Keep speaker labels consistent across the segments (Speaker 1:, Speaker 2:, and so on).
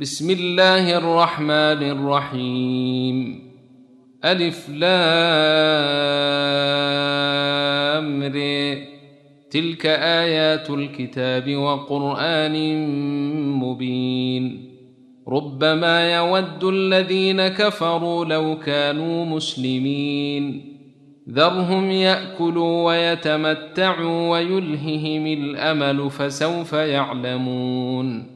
Speaker 1: بسم الله الرحمن الرحيم. ألف لام تلك آيات الكتاب وقرآن مبين. ربما يود الذين كفروا لو كانوا مسلمين. ذرهم يأكلوا ويتمتعوا ويلههم الأمل فسوف يعلمون.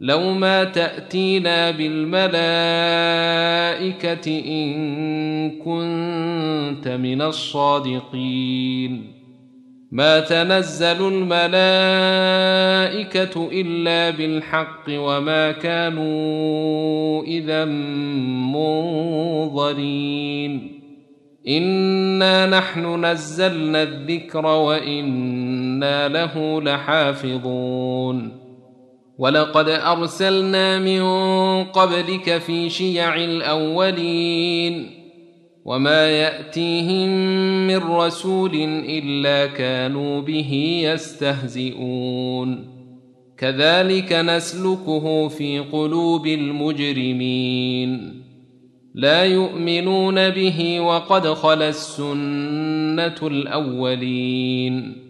Speaker 1: لو ما تأتينا بالملائكة إن كنت من الصادقين. ما تنزل الملائكة إلا بالحق وما كانوا إذا منظرين. إنا نحن نزلنا الذكر وإنا له لحافظون. ولقد أرسلنا من قبلك في شيع الأولين وما يأتيهم من رسول إلا كانوا به يستهزئون. كذلك نسلكه في قلوب المجرمين. لا يؤمنون به وقد خلا السنة الأولين.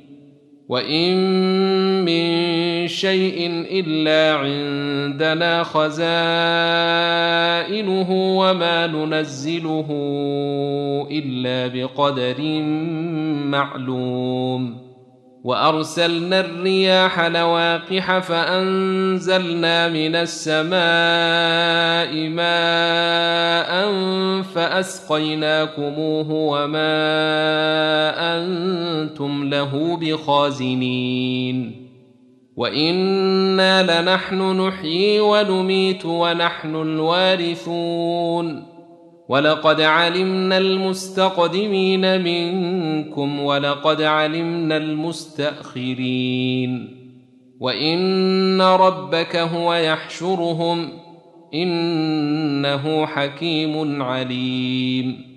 Speaker 1: وان من شيء الا عندنا خزائنه وما ننزله الا بقدر معلوم وارسلنا الرياح لواقح فانزلنا من السماء ماء فأسقيناكموه وما أنتم له بخازنين. وإنا لنحن نحيي ونميت ونحن الوارثون. ولقد علمنا المستقدمين منكم ولقد علمنا المستأخرين. وإن ربك هو يحشرهم إنه حكيم عليم.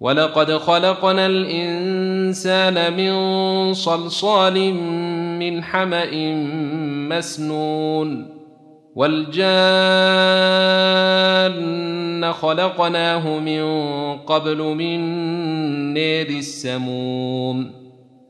Speaker 1: ولقد خلقنا الإنسان من صلصال من حمأ مسنون. والجان خلقناه من قبل من نير السموم.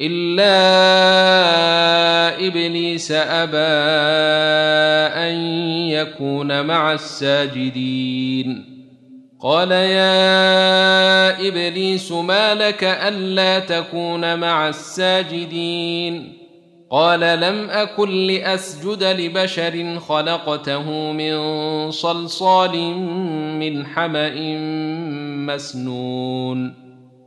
Speaker 1: الا ابليس ابى ان يكون مع الساجدين قال يا ابليس ما لك الا تكون مع الساجدين قال لم اكن لاسجد لبشر خلقته من صلصال من حما مسنون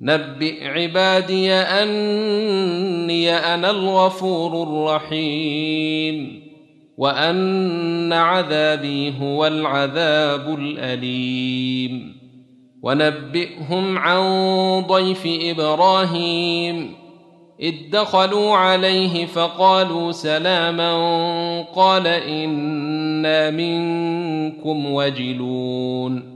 Speaker 1: نبئ عبادي أني أنا الغفور الرحيم وأن عذابي هو العذاب الأليم. ونبئهم عن ضيف إبراهيم. إذ دخلوا عليه فقالوا سلاما قال إنا منكم وجلون.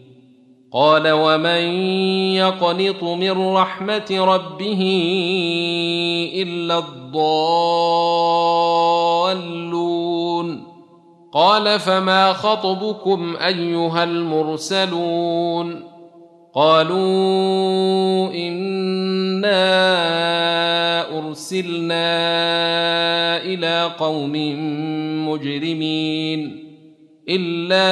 Speaker 1: قال ومن يقنط من رحمة ربه إلا الضالون قال فما خطبكم أيها المرسلون قالوا إنا أرسلنا إلى قوم مجرمين الا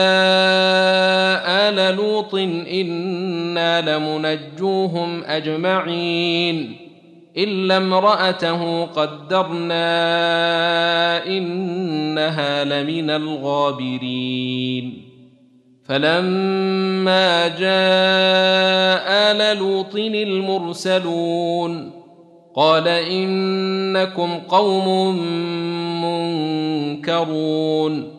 Speaker 1: ال لوط أنا لمنجوهم اجمعين الا امراته قدرنا انها لمن الغابرين فلما جاء ال لوط المرسلون قال انكم قوم منكرون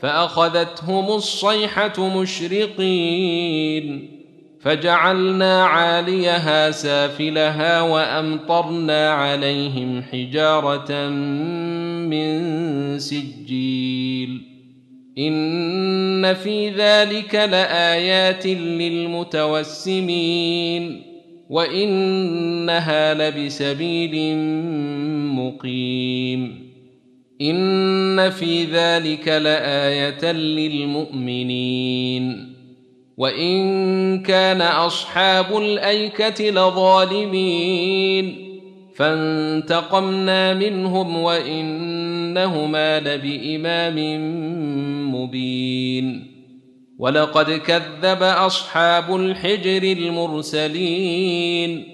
Speaker 1: فأخذتهم الصيحة مشرقين فجعلنا عاليها سافلها وأمطرنا عليهم حجارة من سجيل. إن في ذلك لآيات للمتوسمين وإنها لبسبيل مقيم. ان في ذلك لايه للمؤمنين وان كان اصحاب الايكه لظالمين فانتقمنا منهم وانهما لبامام مبين ولقد كذب اصحاب الحجر المرسلين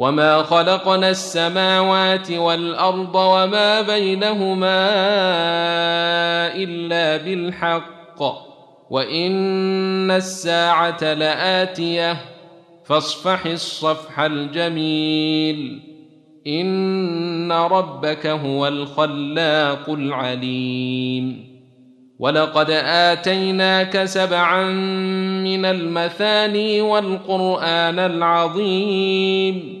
Speaker 1: وما خلقنا السماوات والارض وما بينهما الا بالحق وان الساعة لاتيه فاصفح الصفح الجميل ان ربك هو الخلاق العليم ولقد اتيناك سبعا من المثاني والقران العظيم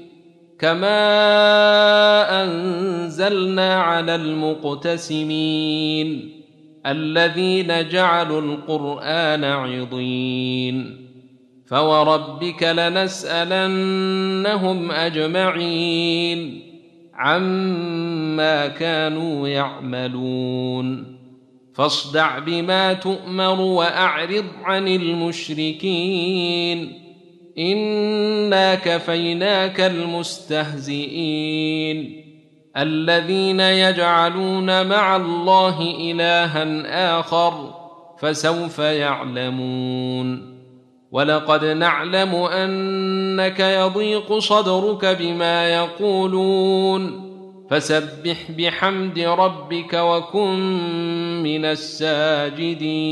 Speaker 1: كما انزلنا على المقتسمين الذين جعلوا القران عضين فوربك لنسالنهم اجمعين عما كانوا يعملون فاصدع بما تؤمر واعرض عن المشركين انا كفيناك المستهزئين الذين يجعلون مع الله الها اخر فسوف يعلمون ولقد نعلم انك يضيق صدرك بما يقولون فسبح بحمد ربك وكن من الساجدين